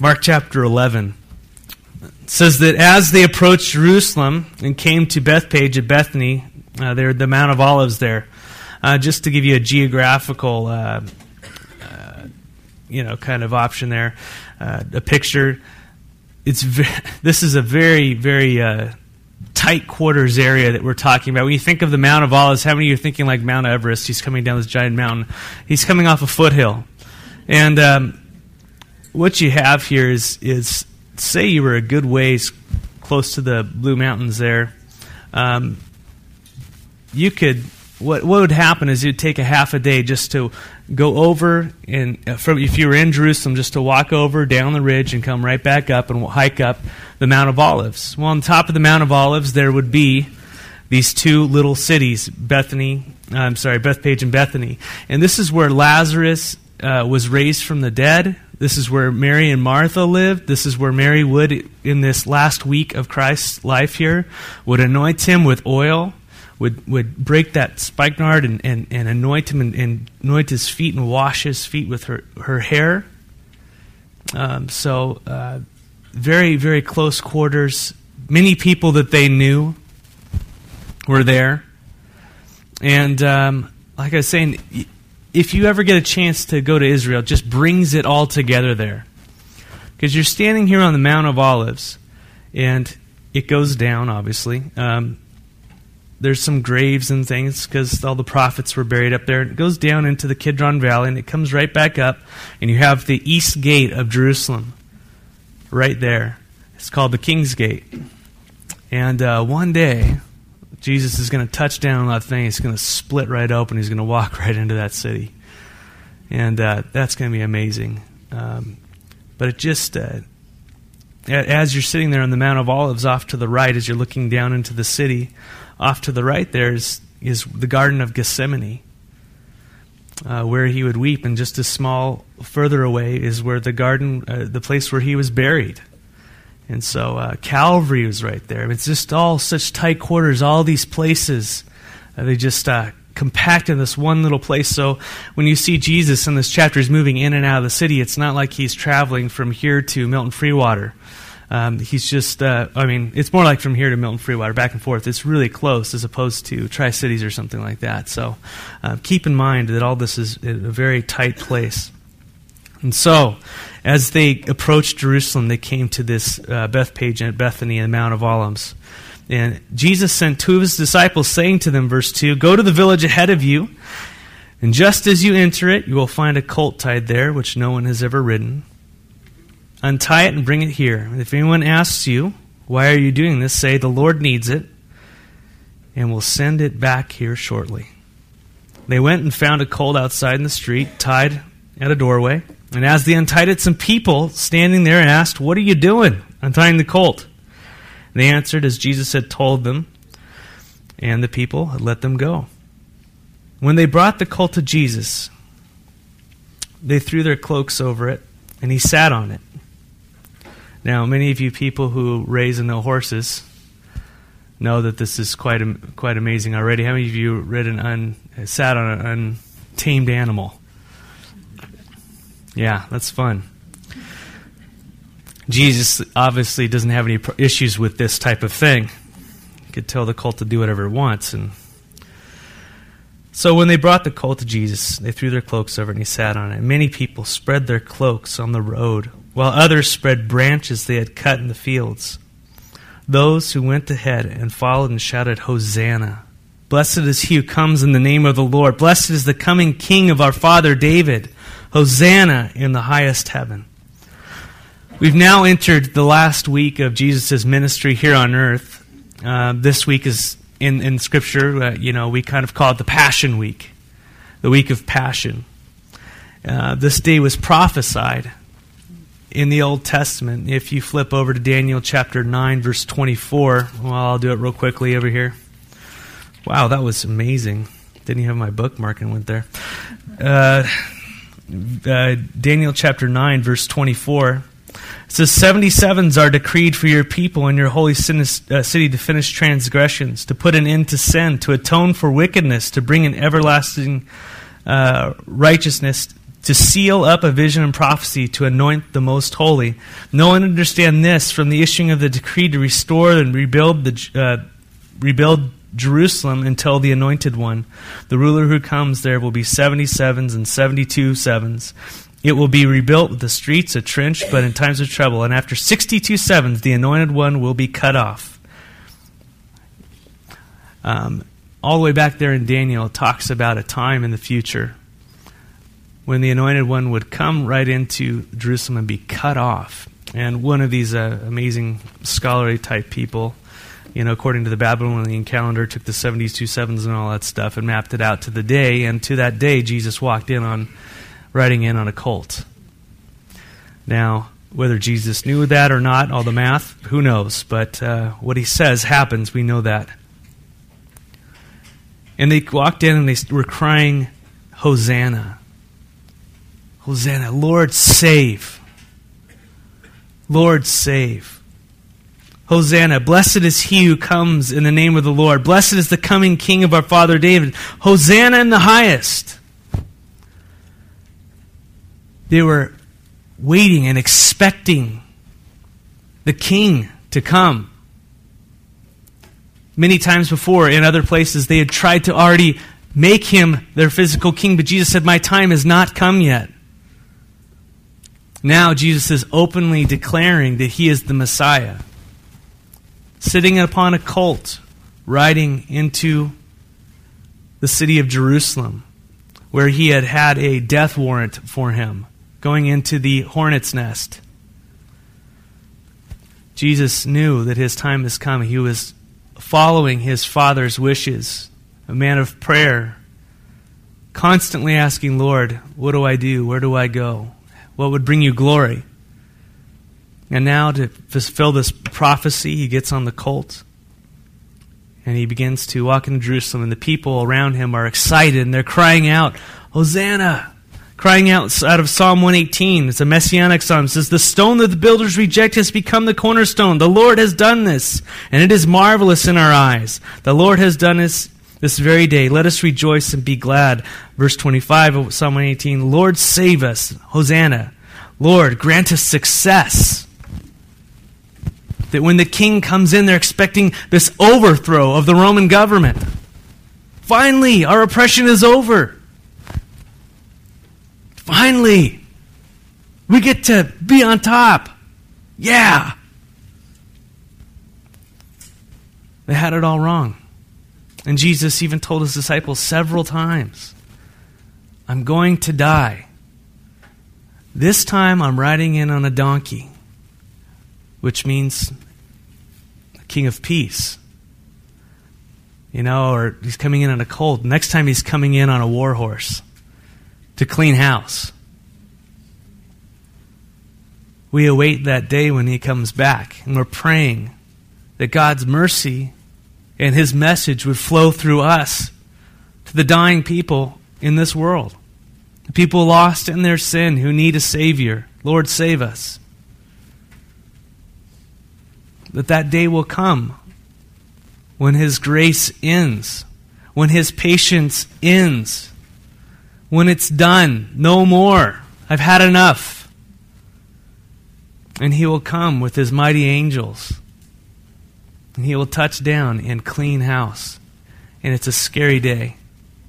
Mark chapter 11 it says that as they approached Jerusalem and came to Bethphage at Bethany, uh, there the Mount of Olives there. Uh, just to give you a geographical, uh, uh you know, kind of option there, uh, a picture. It's ve- this is a very very uh, tight quarters area that we're talking about. When you think of the Mount of Olives, how many of you are thinking like Mount Everest? He's coming down this giant mountain. He's coming off a foothill, and um, what you have here is is say you were a good ways close to the Blue Mountains there. Um, you could what what would happen is you'd take a half a day just to go over and uh, from if you were in Jerusalem just to walk over down the ridge and come right back up and hike up the Mount of Olives. Well, on top of the Mount of Olives there would be these two little cities, Bethany, I'm sorry, Bethphage and Bethany. And this is where Lazarus uh, was raised from the dead. This is where Mary and Martha lived. This is where Mary would, in this last week of Christ's life here, would anoint him with oil, would, would break that spikenard and, and, and anoint him and, and anoint his feet and wash his feet with her, her hair. Um, so, uh, very, very close quarters. Many people that they knew were there. And um, like I was saying, if you ever get a chance to go to Israel, just brings it all together there. Because you're standing here on the Mount of Olives, and it goes down, obviously. Um, there's some graves and things because all the prophets were buried up there. It goes down into the Kidron Valley, and it comes right back up, and you have the east gate of Jerusalem right there. It's called the King's Gate. And uh, one day, Jesus is going to touch down on that thing. He's going to split right open. He's going to walk right into that city. And uh, that's going to be amazing. Um, but it just, uh, as you're sitting there on the Mount of Olives off to the right, as you're looking down into the city, off to the right there is, is the Garden of Gethsemane, uh, where he would weep. And just a small further away is where the garden, uh, the place where he was buried. And so uh, Calvary was right there. It's just all such tight quarters, all these places. Uh, they just uh, compact in this one little place. So when you see Jesus in this chapter, he's moving in and out of the city. It's not like he's traveling from here to Milton Freewater. Um, he's just, uh, I mean, it's more like from here to Milton Freewater, back and forth. It's really close as opposed to Tri Cities or something like that. So uh, keep in mind that all this is a very tight place. And so, as they approached Jerusalem, they came to this uh, Bethphage at Bethany and the Mount of Olives. And Jesus sent two of his disciples, saying to them, verse 2 Go to the village ahead of you, and just as you enter it, you will find a colt tied there, which no one has ever ridden. Untie it and bring it here. If anyone asks you, Why are you doing this? say, The Lord needs it, and will send it back here shortly. They went and found a colt outside in the street, tied at a doorway. And as they untied it, some people standing there asked, What are you doing untying the colt? They answered as Jesus had told them, and the people had let them go. When they brought the colt to Jesus, they threw their cloaks over it, and he sat on it. Now, many of you people who raise and know horses know that this is quite quite amazing already. How many of you ridden un, sat on an untamed animal? Yeah, that's fun. Jesus obviously doesn't have any issues with this type of thing. He could tell the cult to do whatever it wants. And so when they brought the colt to Jesus, they threw their cloaks over and he sat on it. Many people spread their cloaks on the road, while others spread branches they had cut in the fields. Those who went ahead and followed and shouted, Hosanna! Blessed is he who comes in the name of the Lord. Blessed is the coming King of our father David. Hosanna in the highest heaven. We've now entered the last week of Jesus' ministry here on earth. Uh, this week is in, in Scripture, uh, you know, we kind of call it the Passion Week, the week of Passion. Uh, this day was prophesied in the Old Testament. If you flip over to Daniel chapter 9, verse 24, well, I'll do it real quickly over here. Wow, that was amazing. Didn't even have my bookmark and went there. Uh, Daniel chapter 9, verse 24. It says, 77s are decreed for your people and your holy uh, city to finish transgressions, to put an end to sin, to atone for wickedness, to bring an everlasting uh, righteousness, to seal up a vision and prophecy, to anoint the most holy. No one understand this from the issuing of the decree to restore and rebuild the uh, rebuild Jerusalem until the anointed one. The ruler who comes there will be seventy sevens and seventy two sevens. It will be rebuilt with the streets a trench, but in times of trouble. And after sixty two sevens, the anointed one will be cut off. Um, all the way back there in Daniel, talks about a time in the future when the anointed one would come right into Jerusalem and be cut off. And one of these uh, amazing scholarly type people, you know, according to the Babylonian calendar, took the 72 sevens and all that stuff and mapped it out to the day. And to that day, Jesus walked in on, riding in on a colt. Now, whether Jesus knew that or not, all the math, who knows? But uh, what he says happens, we know that. And they walked in and they were crying, Hosanna. Hosanna. Lord, save. Lord, save. Hosanna. Blessed is he who comes in the name of the Lord. Blessed is the coming King of our father David. Hosanna in the highest. They were waiting and expecting the King to come. Many times before, in other places, they had tried to already make him their physical king, but Jesus said, My time has not come yet. Now Jesus is openly declaring that he is the Messiah, sitting upon a colt, riding into the city of Jerusalem, where he had had a death warrant for him, going into the hornet's nest. Jesus knew that his time has come. He was following his Father's wishes, a man of prayer, constantly asking, Lord, what do I do? Where do I go? what would bring you glory. And now, to fulfill this prophecy, he gets on the colt and he begins to walk into Jerusalem, and the people around him are excited and they're crying out, Hosanna! Crying out out of Psalm 118. It's a messianic psalm. It says, The stone that the builders reject has become the cornerstone. The Lord has done this, and it is marvelous in our eyes. The Lord has done this this very day. Let us rejoice and be glad. Verse 25 of Psalm 118 Lord, save us. Hosanna. Lord, grant us success. That when the king comes in, they're expecting this overthrow of the Roman government. Finally, our oppression is over. Finally, we get to be on top. Yeah. They had it all wrong. And Jesus even told his disciples several times I'm going to die. This time I'm riding in on a donkey, which means king of peace. You know, or he's coming in on a colt. Next time he's coming in on a war horse to clean house. We await that day when he comes back, and we're praying that God's mercy and his message would flow through us to the dying people in this world. The people lost in their sin who need a Savior. Lord, save us. That that day will come when his grace ends, when his patience ends, when it's done, no more. I've had enough. And he will come with his mighty angels and he will touch down and clean house. And it's a scary day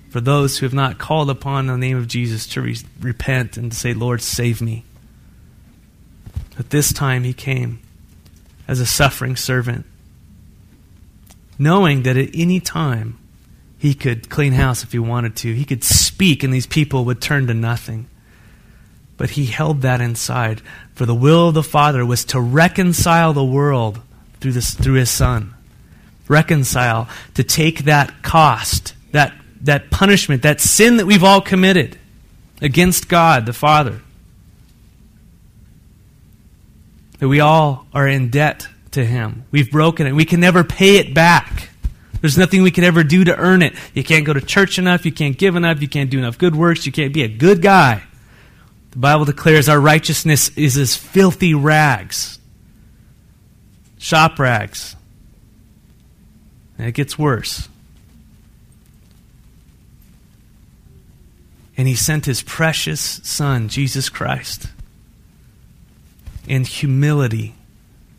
for those who have not called upon the name of Jesus to re- repent and to say, Lord, save me. But this time he came as a suffering servant, knowing that at any time he could clean house if he wanted to. He could speak and these people would turn to nothing. But he held that inside. For the will of the Father was to reconcile the world through, this, through his son. Reconcile, to take that cost, that, that punishment, that sin that we've all committed against God the Father. That we all are in debt to him. We've broken it. We can never pay it back. There's nothing we can ever do to earn it. You can't go to church enough. You can't give enough. You can't do enough good works. You can't be a good guy. The Bible declares our righteousness is as filthy rags shop rags. And it gets worse. And he sent his precious Son, Jesus Christ, in humility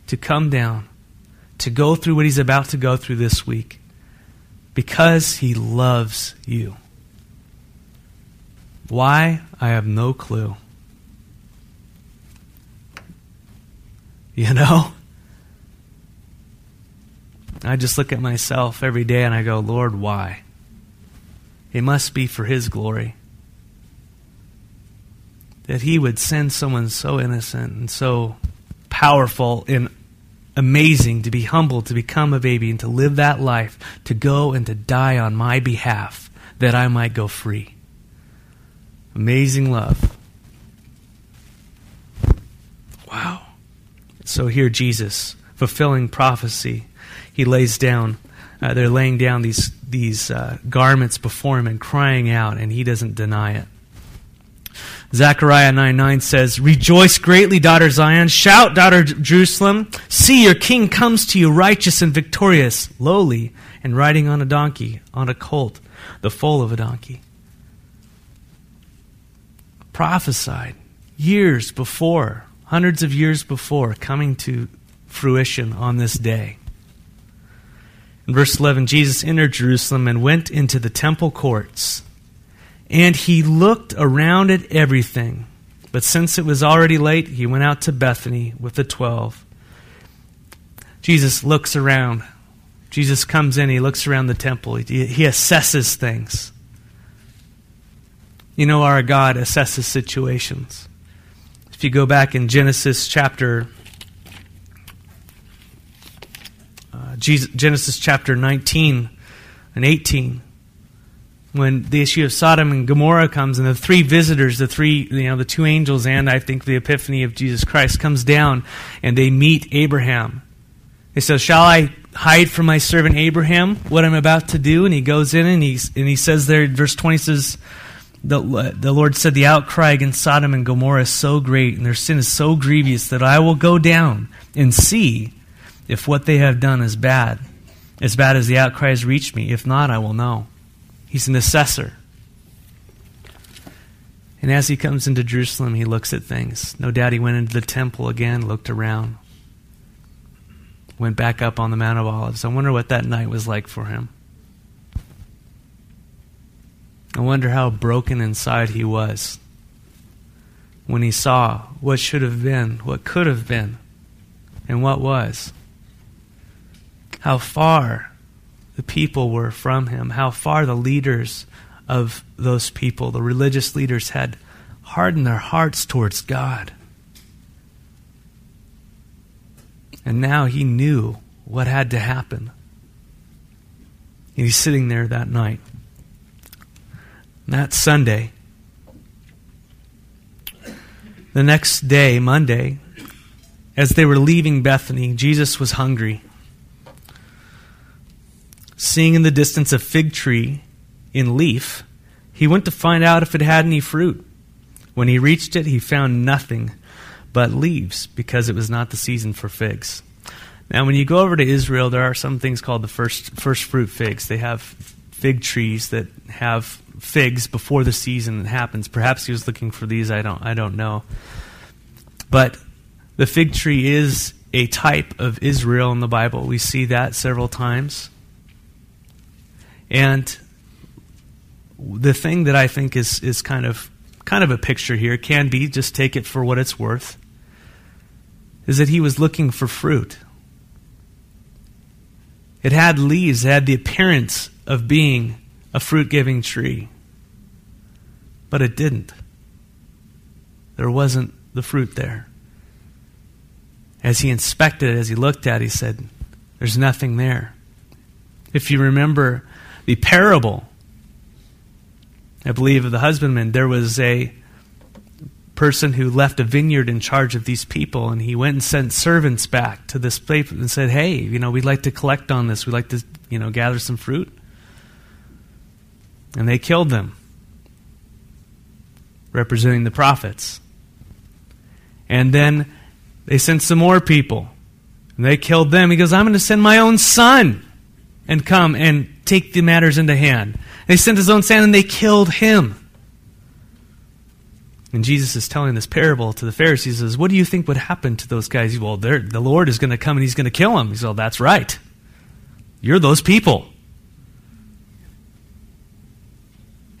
to come down, to go through what he's about to go through this week, because he loves you. Why? I have no clue. You know? I just look at myself every day and I go, Lord, why? It must be for His glory. That He would send someone so innocent and so powerful and amazing to be humble, to become a baby, and to live that life, to go and to die on my behalf, that I might go free. Amazing love. Wow. So here, Jesus, fulfilling prophecy, he lays down. Uh, they're laying down these these uh, garments before him and crying out, and he doesn't deny it. Zechariah 9 9 says, Rejoice greatly, daughter Zion. Shout, daughter Jerusalem. See, your king comes to you, righteous and victorious, lowly, and riding on a donkey, on a colt, the foal of a donkey. Prophesied years before, hundreds of years before, coming to fruition on this day. In verse 11, Jesus entered Jerusalem and went into the temple courts. And he looked around at everything. But since it was already late, he went out to Bethany with the twelve. Jesus looks around. Jesus comes in, he looks around the temple, he, he assesses things. You know, our God assesses situations. If you go back in Genesis chapter uh, Genesis chapter 19 and 18 when the issue of Sodom and Gomorrah comes and the three visitors, the three, you know, the two angels and I think the epiphany of Jesus Christ comes down and they meet Abraham. They say, Shall I hide from my servant Abraham what I'm about to do? And he goes in and, he's, and he says there, verse 20 says, the, the Lord said, The outcry against Sodom and Gomorrah is so great and their sin is so grievous that I will go down and see if what they have done is bad, as bad as the outcry has reached me. If not, I will know. He's an assessor. And as he comes into Jerusalem, he looks at things. No doubt he went into the temple again, looked around, went back up on the Mount of Olives. I wonder what that night was like for him. I wonder how broken inside he was when he saw what should have been, what could have been, and what was how far the people were from him, how far the leaders of those people, the religious leaders, had hardened their hearts towards God. And now he knew what had to happen. And he's sitting there that night. that Sunday. The next day, Monday, as they were leaving Bethany, Jesus was hungry seeing in the distance a fig tree in leaf, he went to find out if it had any fruit. When he reached it, he found nothing but leaves, because it was not the season for figs. Now, when you go over to Israel, there are some things called the first, first fruit figs. They have fig trees that have figs before the season happens. Perhaps he was looking for these, I don't, I don't know. But the fig tree is a type of Israel in the Bible. We see that several times. And the thing that I think is, is kind of kind of a picture here can be just take it for what it's worth is that he was looking for fruit. It had leaves, it had the appearance of being a fruit giving tree, but it didn't. There wasn't the fruit there. As he inspected it, as he looked at it, he said, There's nothing there. If you remember the parable, I believe, of the husbandman, there was a person who left a vineyard in charge of these people, and he went and sent servants back to this place and said, "Hey, you know, we'd like to collect on this. We'd like to, you know, gather some fruit." And they killed them, representing the prophets. And then they sent some more people, and they killed them. He goes, "I'm going to send my own son." and come and take the matters into hand. They sent his own son and they killed him. And Jesus is telling this parable to the Pharisees. He says, What do you think would happen to those guys? Well, the Lord is going to come and he's going to kill them. He says, well, That's right. You're those people.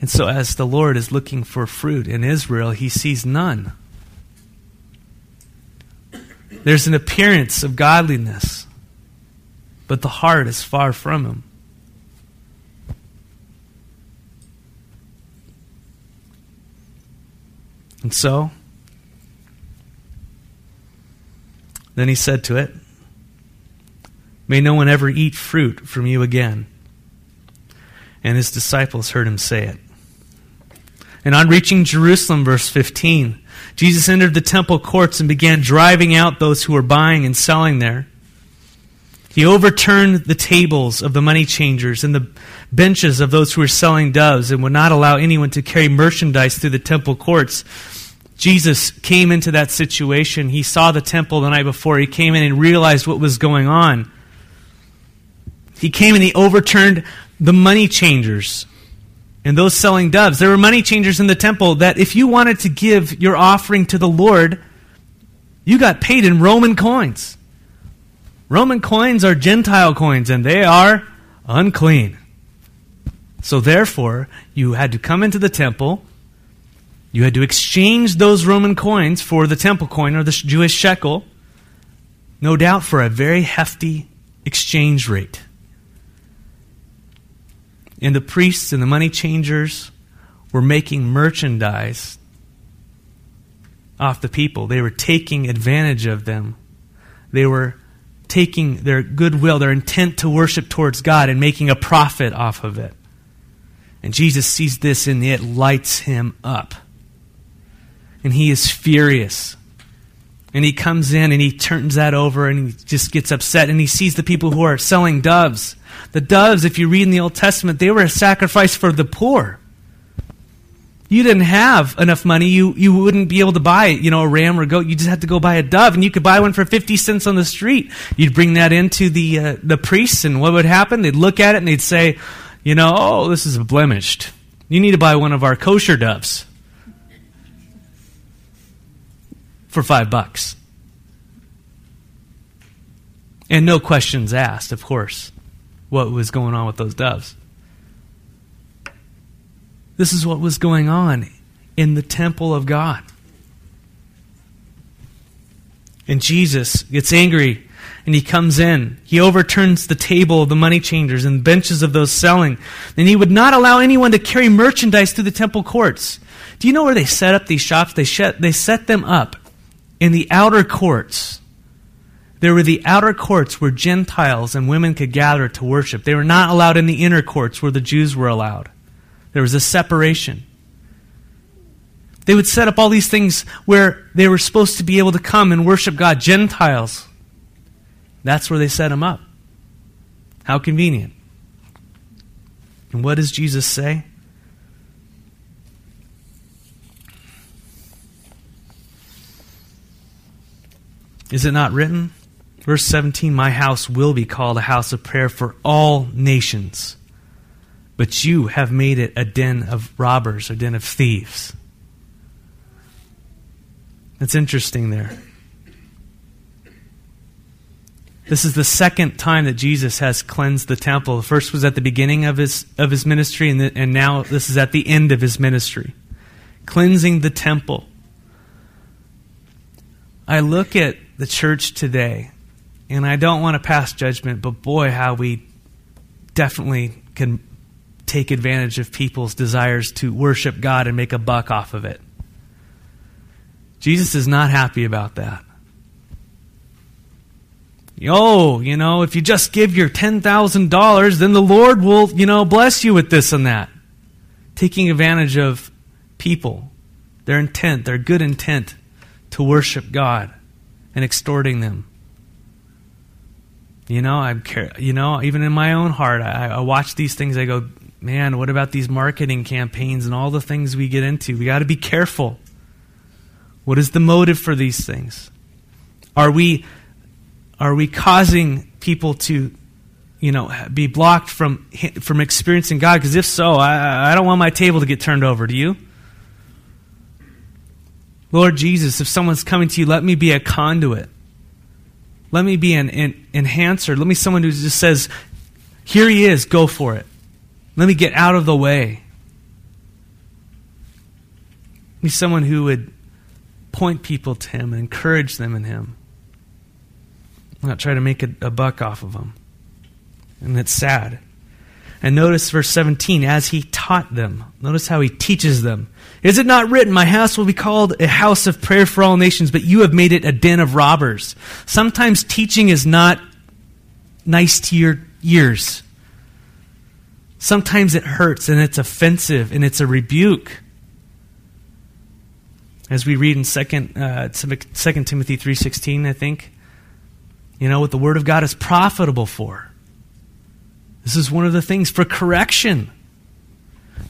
And so, as the Lord is looking for fruit in Israel, he sees none. There's an appearance of godliness, but the heart is far from him. And so, then he said to it, May no one ever eat fruit from you again. And his disciples heard him say it. And on reaching Jerusalem, verse 15, Jesus entered the temple courts and began driving out those who were buying and selling there. He overturned the tables of the money changers and the benches of those who were selling doves and would not allow anyone to carry merchandise through the temple courts. Jesus came into that situation. He saw the temple the night before. He came in and realized what was going on. He came and he overturned the money changers and those selling doves. There were money changers in the temple that if you wanted to give your offering to the Lord, you got paid in Roman coins. Roman coins are Gentile coins, and they are unclean. So, therefore, you had to come into the temple. You had to exchange those Roman coins for the temple coin or the Jewish shekel, no doubt for a very hefty exchange rate. And the priests and the money changers were making merchandise off the people. They were taking advantage of them. They were taking their goodwill, their intent to worship towards God, and making a profit off of it. And Jesus sees this and it lights him up. And he is furious. And he comes in and he turns that over and he just gets upset. And he sees the people who are selling doves the doves, if you read in the Old Testament, they were a sacrifice for the poor. You didn't have enough money, you, you wouldn't be able to buy, you know, a ram or a goat. You just had to go buy a dove, and you could buy one for 50 cents on the street. You'd bring that into the, uh, the priests, and what would happen? They'd look at it and they'd say, you know, oh, this is blemished. You need to buy one of our kosher doves for five bucks. And no questions asked, of course what was going on with those doves. This is what was going on in the temple of God. And Jesus gets angry and he comes in. He overturns the table of the money changers and benches of those selling. And he would not allow anyone to carry merchandise through the temple courts. Do you know where they set up these shops? They, set, they set them up in the outer courts there were the outer courts where Gentiles and women could gather to worship. They were not allowed in the inner courts where the Jews were allowed. There was a separation. They would set up all these things where they were supposed to be able to come and worship God. Gentiles. That's where they set them up. How convenient. And what does Jesus say? Is it not written? Verse 17 My house will be called a house of prayer for all nations, but you have made it a den of robbers, a den of thieves. That's interesting there. This is the second time that Jesus has cleansed the temple. The first was at the beginning of his, of his ministry, and, the, and now this is at the end of his ministry. Cleansing the temple. I look at the church today and I don't want to pass judgment, but boy, how we definitely can take advantage of people's desires to worship God and make a buck off of it. Jesus is not happy about that. Oh, you know, if you just give your $10,000, then the Lord will, you know, bless you with this and that. Taking advantage of people, their intent, their good intent to worship God and extorting them. You know, I'm you know, even in my own heart, I, I watch these things. I go, man, what about these marketing campaigns and all the things we get into? We got to be careful. What is the motive for these things? Are we are we causing people to, you know, be blocked from from experiencing God? Because if so, I, I don't want my table to get turned over. Do you? Lord Jesus, if someone's coming to you, let me be a conduit. Let me be an, an enhancer. Let me someone who just says, Here he is, go for it. Let me get out of the way. Be someone who would point people to him and encourage them in him. Not try to make a, a buck off of them. And it's sad. And notice verse 17, as he taught them. Notice how he teaches them. Is it not written, My house will be called a house of prayer for all nations, but you have made it a den of robbers? Sometimes teaching is not nice to your ears. Sometimes it hurts and it's offensive and it's a rebuke. As we read in 2, uh, 2 Timothy 3.16, I think, you know what the Word of God is profitable for. This is one of the things for correction.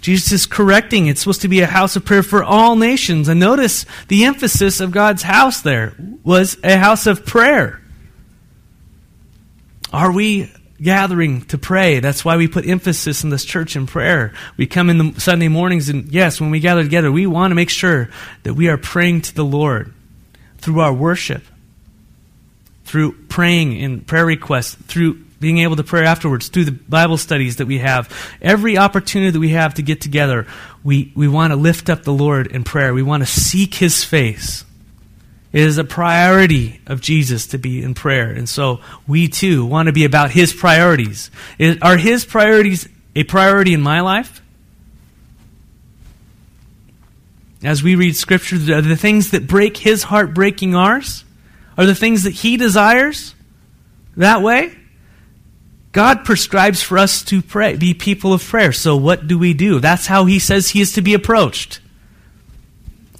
Jesus is correcting. It's supposed to be a house of prayer for all nations. And notice the emphasis of God's house there was a house of prayer. Are we gathering to pray? That's why we put emphasis in this church in prayer. We come in the Sunday mornings, and yes, when we gather together, we want to make sure that we are praying to the Lord through our worship, through praying in prayer requests, through being able to pray afterwards, through the Bible studies that we have. Every opportunity that we have to get together, we, we want to lift up the Lord in prayer. We want to seek His face. It is a priority of Jesus to be in prayer. And so we too want to be about His priorities. Are His priorities a priority in my life? As we read Scripture, are the things that break His heart breaking ours? Are the things that He desires that way? God prescribes for us to pray, be people of prayer. So what do we do? That's how He says He is to be approached.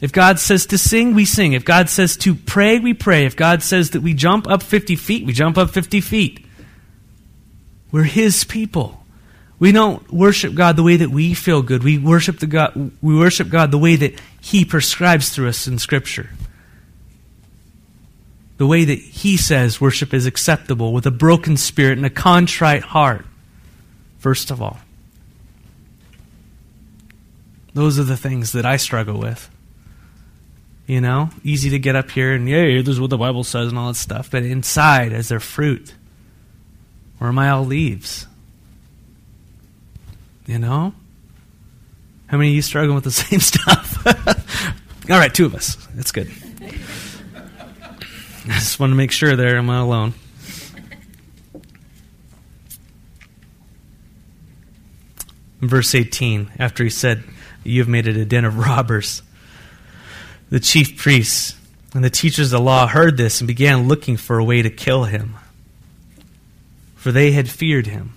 If God says to sing, we sing. If God says to pray, we pray. If God says that we jump up 50 feet, we jump up 50 feet. We're His people. We don't worship God the way that we feel good. We worship, the God, we worship God the way that He prescribes through us in Scripture the way that he says worship is acceptable with a broken spirit and a contrite heart, first of all. Those are the things that I struggle with. You know, easy to get up here and, yeah, this is what the Bible says and all that stuff. But inside, as their fruit, where am I all leaves? You know? How many of you struggling with the same stuff? all right, two of us. That's good. I just want to make sure there I'm not alone. In verse 18, after he said, You have made it a den of robbers, the chief priests and the teachers of the law heard this and began looking for a way to kill him, for they had feared him.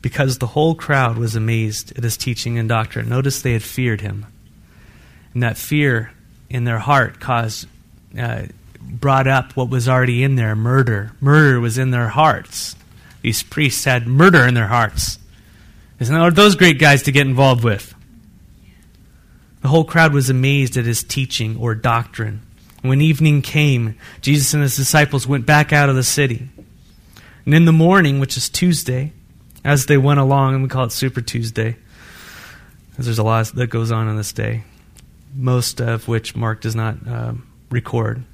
Because the whole crowd was amazed at his teaching and doctrine. Notice they had feared him. And that fear in their heart caused uh, brought up what was already in there murder. Murder was in their hearts. These priests had murder in their hearts. Isn't that those great guys to get involved with? The whole crowd was amazed at his teaching or doctrine. When evening came, Jesus and his disciples went back out of the city. And in the morning, which is Tuesday, as they went along, and we call it Super Tuesday, because there's a lot that goes on on this day, most of which Mark does not um, record.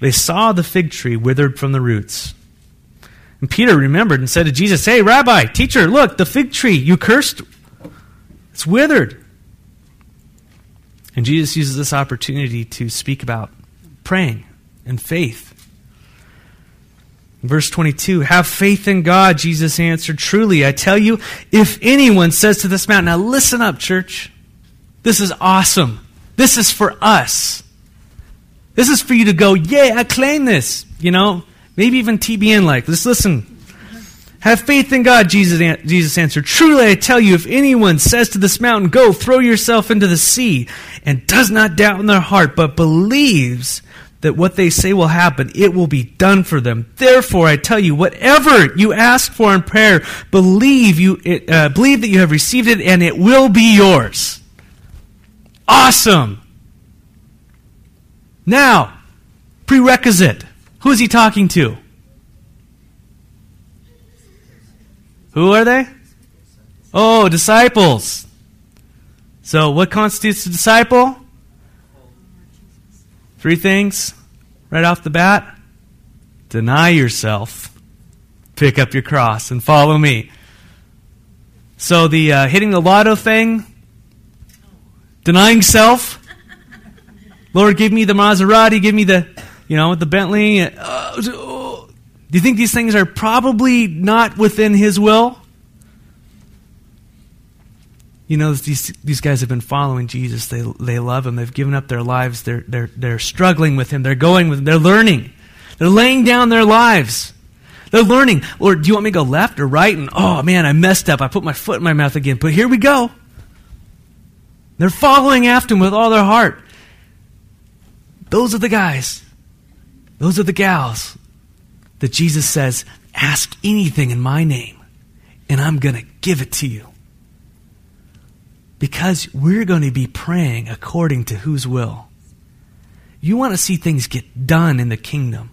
They saw the fig tree withered from the roots. And Peter remembered and said to Jesus, Hey, Rabbi, teacher, look, the fig tree you cursed, it's withered. And Jesus uses this opportunity to speak about praying and faith. Verse 22 Have faith in God, Jesus answered. Truly, I tell you, if anyone says to this mountain, now listen up, church. This is awesome. This is for us. This is for you to go, yay, I claim this. You know, maybe even TBN like. let's listen. Have faith in God, Jesus, Jesus answered. Truly I tell you, if anyone says to this mountain, Go, throw yourself into the sea, and does not doubt in their heart, but believes that what they say will happen, it will be done for them. Therefore, I tell you, whatever you ask for in prayer, believe you uh, believe that you have received it, and it will be yours. Awesome. Now, prerequisite. Who is he talking to? Who are they? Oh, disciples. So, what constitutes a disciple? Three things right off the bat deny yourself, pick up your cross, and follow me. So, the uh, hitting the lotto thing, denying self. Lord, give me the Maserati, give me the, you know, with the Bentley. Uh, you think these things are probably not within His will? You know, these, these guys have been following Jesus. They, they love him. They've given up their lives. They're, they're, they're struggling with him. They're going with him. They're learning. They're laying down their lives. They're learning. Lord, do you want me to go left or right? And oh man, I messed up. I put my foot in my mouth again. But here we go. They're following after him with all their heart. Those are the guys. Those are the gals that Jesus says, ask anything in my name, and I'm going to give it to you. Because we're going to be praying according to whose will. You want to see things get done in the kingdom.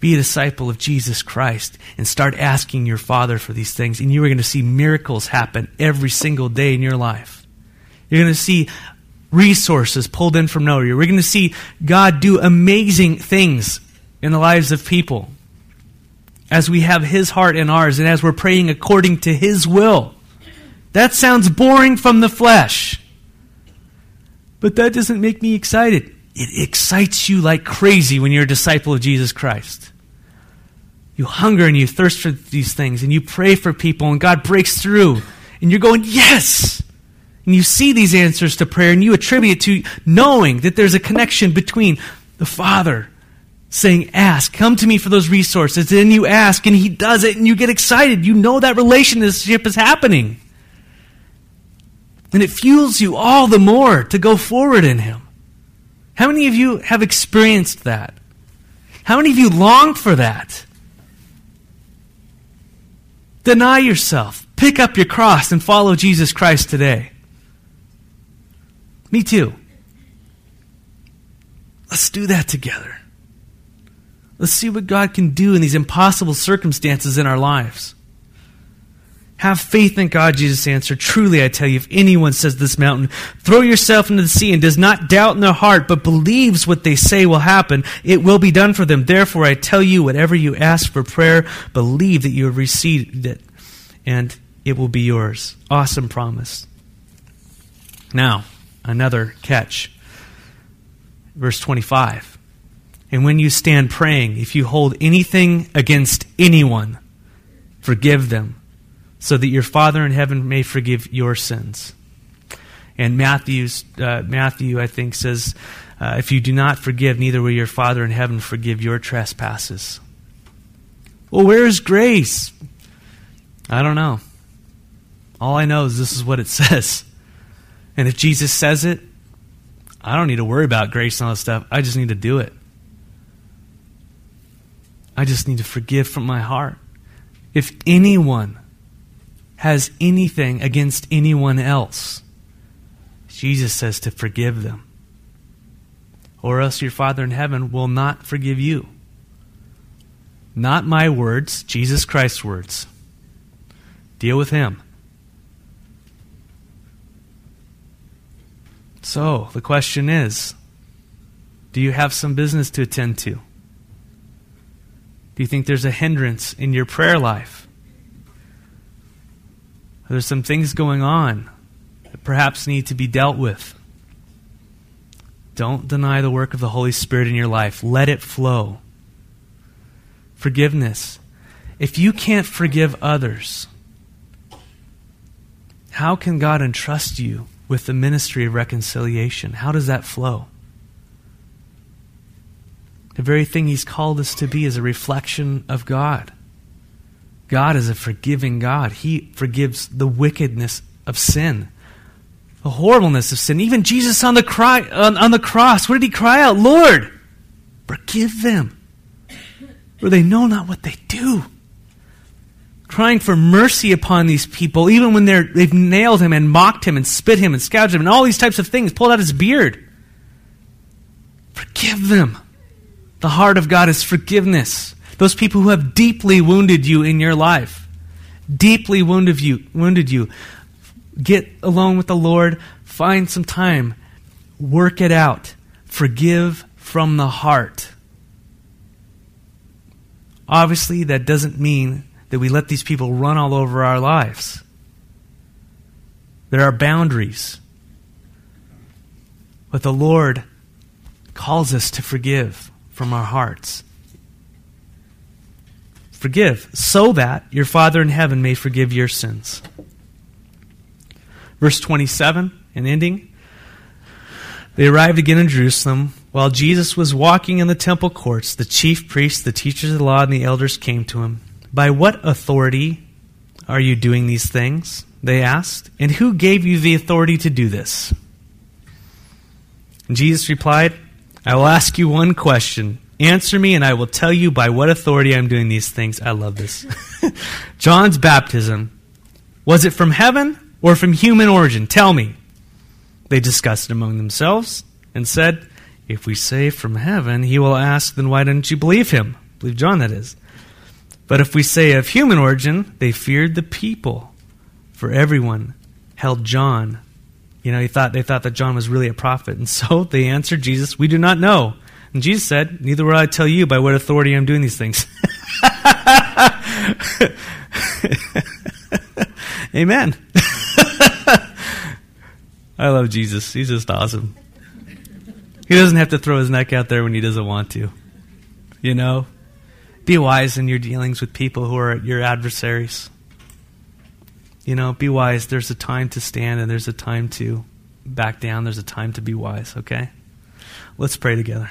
Be a disciple of Jesus Christ and start asking your Father for these things, and you are going to see miracles happen every single day in your life. You're going to see resources pulled in from nowhere. We're going to see God do amazing things in the lives of people as we have His heart in ours and as we're praying according to His will. That sounds boring from the flesh. But that doesn't make me excited. It excites you like crazy when you're a disciple of Jesus Christ. You hunger and you thirst for these things and you pray for people and God breaks through and you're going, Yes! And you see these answers to prayer and you attribute it to knowing that there's a connection between the Father saying, Ask, come to me for those resources. And you ask and He does it and you get excited. You know that relationship is happening. And it fuels you all the more to go forward in Him. How many of you have experienced that? How many of you long for that? Deny yourself. Pick up your cross and follow Jesus Christ today. Me too. Let's do that together. Let's see what God can do in these impossible circumstances in our lives. Have faith in God, Jesus answered. Truly, I tell you, if anyone says this mountain, throw yourself into the sea, and does not doubt in their heart, but believes what they say will happen, it will be done for them. Therefore, I tell you, whatever you ask for prayer, believe that you have received it, and it will be yours. Awesome promise. Now, another catch. Verse 25. And when you stand praying, if you hold anything against anyone, forgive them so that your Father in heaven may forgive your sins. And Matthew's, uh, Matthew, I think, says, uh, If you do not forgive, neither will your Father in heaven forgive your trespasses. Well, where is grace? I don't know. All I know is this is what it says. And if Jesus says it, I don't need to worry about grace and all that stuff. I just need to do it. I just need to forgive from my heart. If anyone has anything against anyone else, Jesus says to forgive them. Or else your Father in heaven will not forgive you. Not my words, Jesus Christ's words. Deal with him. So, the question is do you have some business to attend to? Do you think there's a hindrance in your prayer life? Are there some things going on that perhaps need to be dealt with. Don't deny the work of the Holy Spirit in your life. Let it flow. Forgiveness. If you can't forgive others, how can God entrust you with the ministry of reconciliation? How does that flow? The very thing He's called us to be is a reflection of God. God is a forgiving God. He forgives the wickedness of sin, the horribleness of sin. Even Jesus on the, cry, on, on the cross, what did he cry out? Lord, forgive them, for they know not what they do. Crying for mercy upon these people, even when they're, they've nailed him and mocked him and spit him and scourged him and all these types of things, pulled out his beard. Forgive them. The heart of God is forgiveness. Those people who have deeply wounded you in your life, deeply wounded you, wounded you. Get alone with the Lord, find some time, work it out. forgive from the heart. Obviously, that doesn't mean that we let these people run all over our lives. There are boundaries. But the Lord calls us to forgive from our hearts. Forgive so that your Father in heaven may forgive your sins. Verse 27 and ending. They arrived again in Jerusalem. While Jesus was walking in the temple courts, the chief priests, the teachers of the law, and the elders came to him. By what authority are you doing these things? They asked. And who gave you the authority to do this? And Jesus replied, I will ask you one question. Answer me, and I will tell you by what authority I'm doing these things. I love this. John's baptism, was it from heaven or from human origin? Tell me. They discussed it among themselves and said, If we say from heaven, he will ask, then why didn't you believe him? Believe John, that is. But if we say of human origin, they feared the people, for everyone held John. You know, he thought, they thought that John was really a prophet. And so they answered Jesus, We do not know. And Jesus said, Neither will I tell you by what authority I'm doing these things. Amen. I love Jesus. He's just awesome. He doesn't have to throw his neck out there when he doesn't want to. You know? Be wise in your dealings with people who are your adversaries. You know, be wise. There's a time to stand and there's a time to back down. There's a time to be wise, okay? Let's pray together.